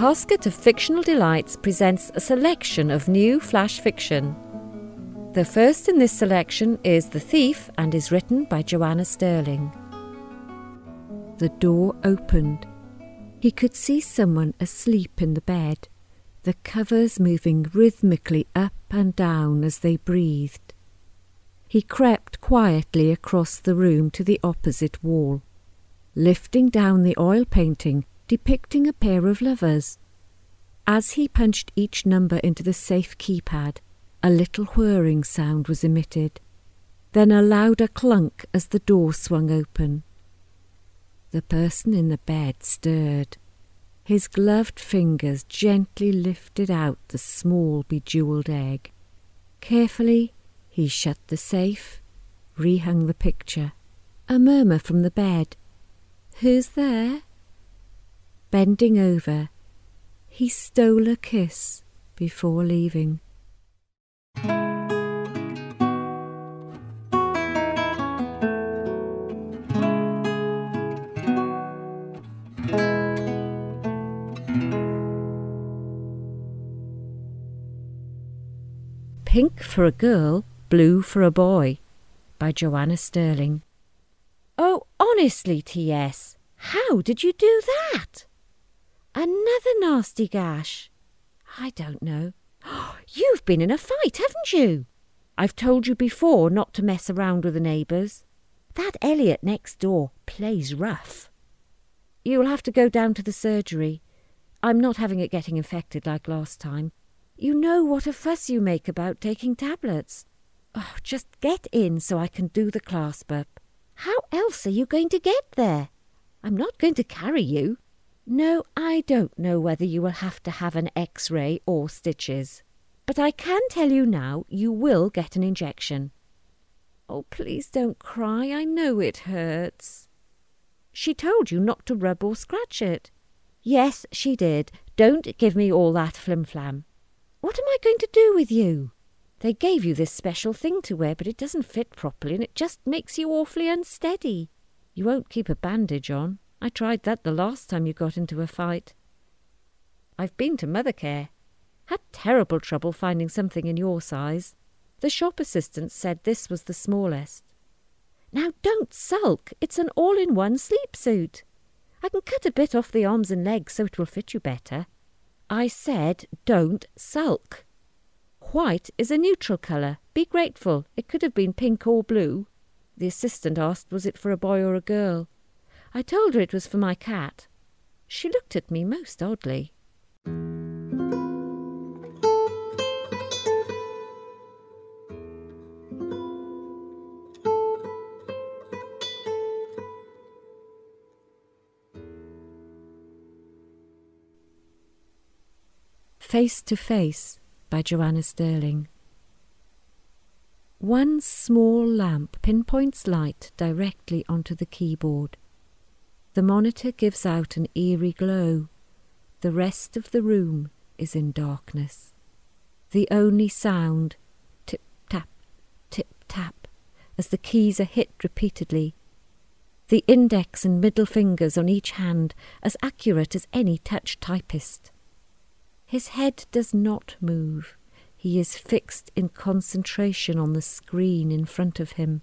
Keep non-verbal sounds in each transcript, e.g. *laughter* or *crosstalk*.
Casket of Fictional Delights presents a selection of new flash fiction. The first in this selection is The Thief and is written by Joanna Sterling. The door opened. He could see someone asleep in the bed, the covers moving rhythmically up and down as they breathed. He crept quietly across the room to the opposite wall, lifting down the oil painting depicting a pair of lovers. As he punched each number into the safe keypad, a little whirring sound was emitted, then a louder clunk as the door swung open. The person in the bed stirred. His gloved fingers gently lifted out the small bejewelled egg. Carefully, he shut the safe, rehung the picture. A murmur from the bed. Who's there? Bending over, he stole a kiss before leaving. Pink for a Girl, Blue for a Boy by Joanna Sterling. Oh, honestly, T.S., how did you do that? Another nasty gash. I don't know. *gasps* You've been in a fight, haven't you? I've told you before not to mess around with the neighbours. That Elliot next door plays rough. You'll have to go down to the surgery. I'm not having it getting infected like last time. You know what a fuss you make about taking tablets. Oh, just get in so I can do the clasp up. How else are you going to get there? I'm not going to carry you. No, I don't know whether you will have to have an x ray or stitches. But I can tell you now you will get an injection. Oh, please don't cry. I know it hurts. She told you not to rub or scratch it. Yes, she did. Don't give me all that flim flam. What am I going to do with you? They gave you this special thing to wear, but it doesn't fit properly and it just makes you awfully unsteady. You won't keep a bandage on. I tried that the last time you got into a fight. I've been to Mothercare. Had terrible trouble finding something in your size. The shop assistant said this was the smallest. Now don't sulk. It's an all-in-one sleep suit. I can cut a bit off the arms and legs so it will fit you better. I said don't sulk. White is a neutral colour. Be grateful. It could have been pink or blue. The assistant asked was it for a boy or a girl. I told her it was for my cat. She looked at me most oddly. Face to Face by Joanna Sterling. One small lamp pinpoints light directly onto the keyboard. The monitor gives out an eerie glow. The rest of the room is in darkness. The only sound tip tap, tip tap, as the keys are hit repeatedly. The index and middle fingers on each hand as accurate as any touch typist. His head does not move. He is fixed in concentration on the screen in front of him.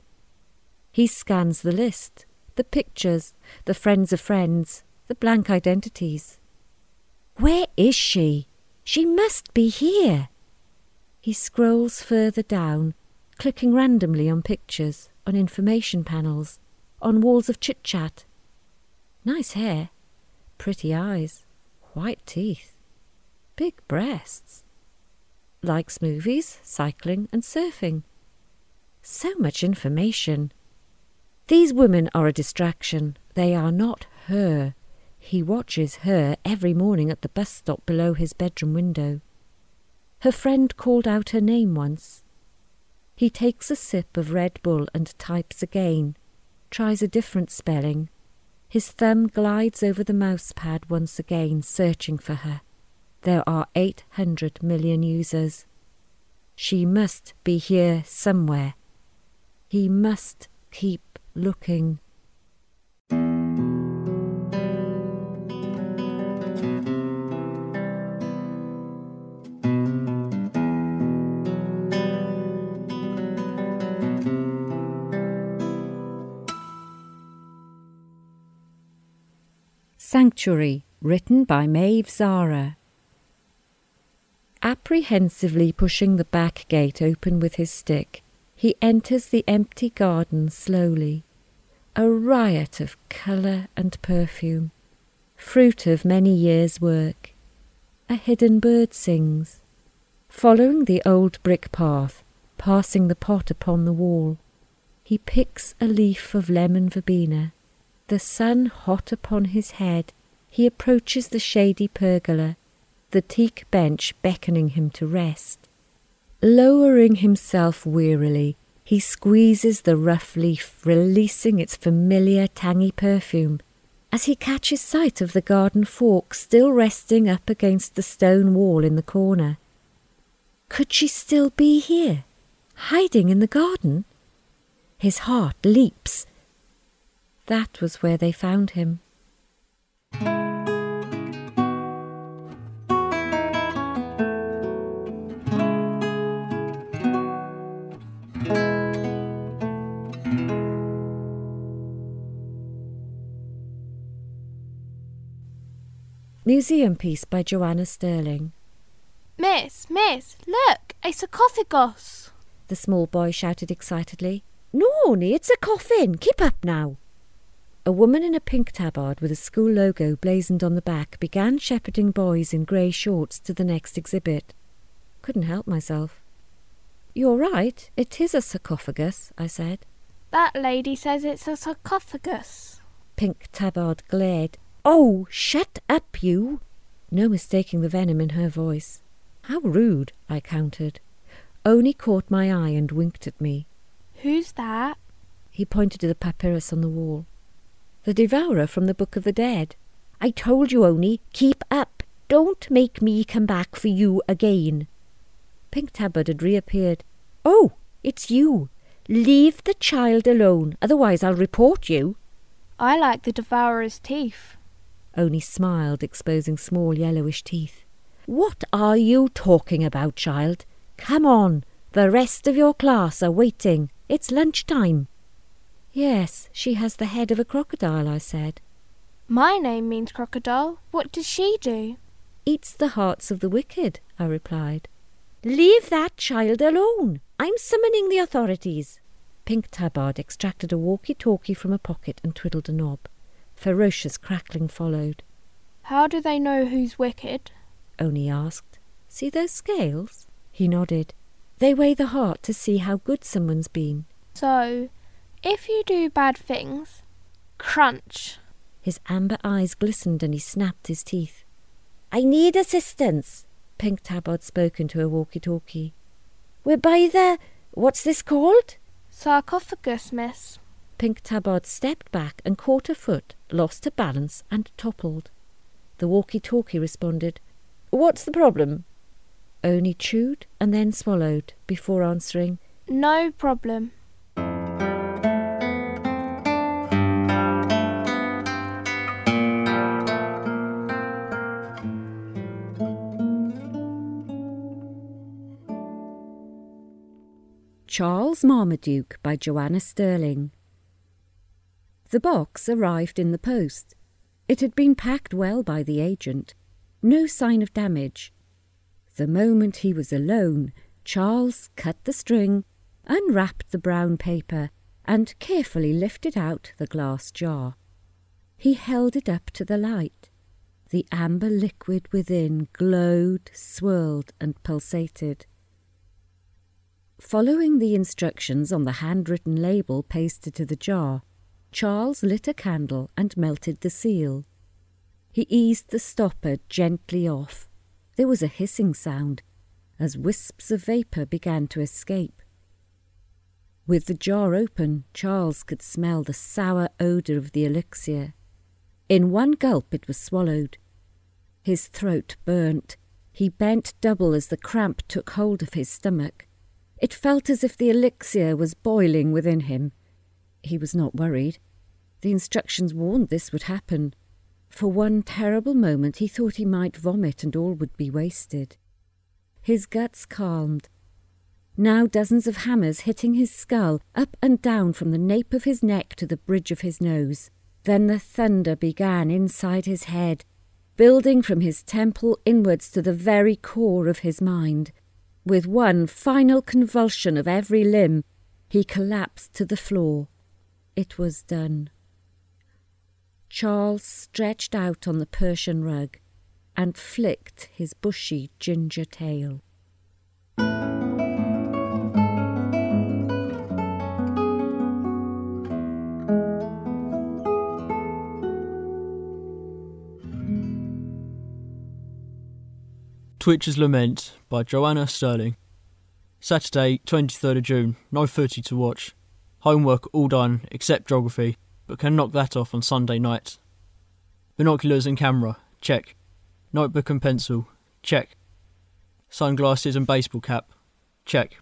He scans the list the pictures, the friends of friends, the blank identities. Where is she? She must be here. He scrolls further down, clicking randomly on pictures, on information panels, on walls of chit chat. Nice hair, pretty eyes, white teeth, big breasts. Likes movies, cycling, and surfing. So much information. These women are a distraction. They are not her. He watches her every morning at the bus stop below his bedroom window. Her friend called out her name once. He takes a sip of Red Bull and types again, tries a different spelling. His thumb glides over the mouse pad once again, searching for her. There are 800 million users. She must be here somewhere. He must keep looking. Sanctuary, written by Maeve Zara. Apprehensively pushing the back gate open with his stick, he enters the empty garden slowly. A riot of colour and perfume, fruit of many years' work. A hidden bird sings. Following the old brick path, passing the pot upon the wall, he picks a leaf of lemon verbena. The sun hot upon his head, he approaches the shady pergola, the teak bench beckoning him to rest. Lowering himself wearily, he squeezes the rough leaf, releasing its familiar tangy perfume, as he catches sight of the garden fork still resting up against the stone wall in the corner. Could she still be here, hiding in the garden? His heart leaps. That was where they found him. Museum piece by Joanna Sterling. Miss, miss, look, a sarcophagus. The small boy shouted excitedly. Nony, it's a coffin. Keep up now. A woman in a pink tabard with a school logo blazoned on the back began shepherding boys in grey shorts to the next exhibit. Couldn't help myself. You're right, it is a sarcophagus, I said. That lady says it's a sarcophagus. Pink tabard glared Oh, shut up, you! No mistaking the venom in her voice. How rude, I countered. Oni caught my eye and winked at me. Who's that? He pointed to the papyrus on the wall. The devourer from the Book of the Dead. I told you, Oni, keep up. Don't make me come back for you again. Pink Tabard had reappeared. Oh, it's you. Leave the child alone, otherwise I'll report you. I like the devourer's teeth. Oni smiled, exposing small yellowish teeth. What are you talking about, child? Come on, the rest of your class are waiting. It's lunch time. Yes, she has the head of a crocodile, I said. My name means crocodile. What does she do? Eats the hearts of the wicked, I replied. Leave that child alone. I'm summoning the authorities. Pink Tabard extracted a walkie-talkie from a pocket and twiddled a knob. Ferocious crackling followed. How do they know who's wicked? Oni asked. See those scales? He nodded. They weigh the heart to see how good someone's been. So, if you do bad things, crunch. His amber eyes glistened and he snapped his teeth. I need assistance, Pink Tabard spoke into a walkie-talkie. We're by the... what's this called? Sarcophagus, miss. Pink Tabard stepped back and caught her foot, lost her balance, and toppled. The walkie-talkie responded, What's the problem? Oni chewed and then swallowed before answering, No problem. Charles Marmaduke by Joanna Sterling the box arrived in the post. It had been packed well by the agent. No sign of damage. The moment he was alone, Charles cut the string, unwrapped the brown paper, and carefully lifted out the glass jar. He held it up to the light. The amber liquid within glowed, swirled, and pulsated. Following the instructions on the handwritten label pasted to the jar, Charles lit a candle and melted the seal. He eased the stopper gently off. There was a hissing sound as wisps of vapour began to escape. With the jar open, Charles could smell the sour odour of the elixir. In one gulp it was swallowed. His throat burnt. He bent double as the cramp took hold of his stomach. It felt as if the elixir was boiling within him. He was not worried. The instructions warned this would happen. For one terrible moment he thought he might vomit and all would be wasted. His guts calmed. Now dozens of hammers hitting his skull, up and down from the nape of his neck to the bridge of his nose. Then the thunder began inside his head, building from his temple inwards to the very core of his mind. With one final convulsion of every limb, he collapsed to the floor. It was done. Charles stretched out on the Persian rug and flicked his bushy ginger tail. Twitch's Lament by Joanna Sterling. Saturday, 23rd of June. No footy to watch. Homework all done except geography, but can knock that off on Sunday night. Binoculars and camera. Check. Notebook and pencil. Check. Sunglasses and baseball cap. Check.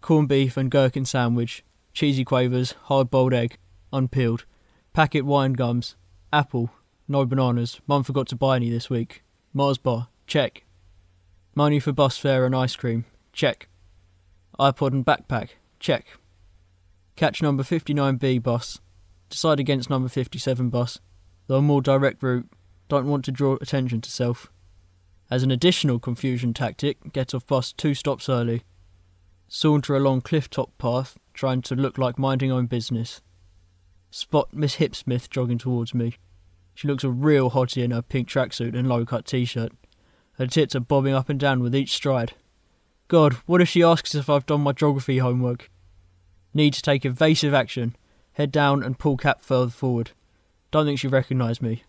Corned beef and gherkin sandwich. Cheesy quavers, hard boiled egg, unpeeled. Packet wine gums. Apple. No bananas. Mum forgot to buy any this week. Mars bar. Check. Money for bus fare and ice cream. Check. iPod and backpack. Check. Catch number 59B bus. Decide against number 57 bus. Though a more direct route. Don't want to draw attention to self. As an additional confusion tactic, get off bus two stops early. Saunter along cliff top path, trying to look like minding own business. Spot Miss Hipsmith jogging towards me. She looks a real hottie in her pink tracksuit and low cut t shirt. Her tits are bobbing up and down with each stride. God, what if she asks if I've done my geography homework? Need to take evasive action. Head down and pull cap further forward. Don't think she recognised me.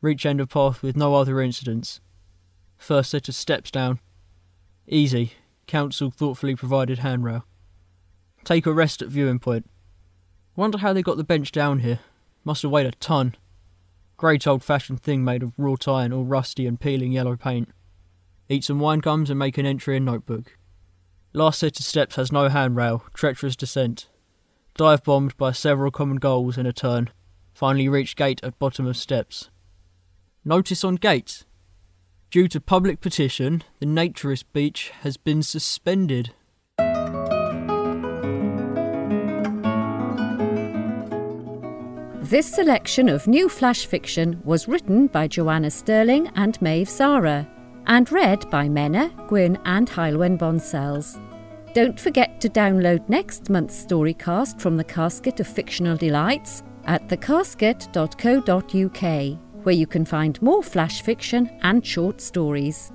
Reach end of path with no other incidents. First set of steps down. Easy. Council thoughtfully provided handrail. Take a rest at viewing point. Wonder how they got the bench down here. Must have weighed a ton. Great old fashioned thing made of wrought iron all rusty and peeling yellow paint. Eat some wine gums and make an entry in notebook. Last set of steps has no handrail, treacherous descent. Dive bombed by several common gulls in a tern. Finally reach gate at bottom of steps. Notice on gate. Due to public petition, the Naturist Beach has been suspended. This selection of new flash fiction was written by Joanna Sterling and Maeve Zara and read by Mena, Gwyn and Heilwen Bonsells. Don't forget to download next month's storycast from the Casket of Fictional Delights at thecasket.co.uk, where you can find more flash fiction and short stories.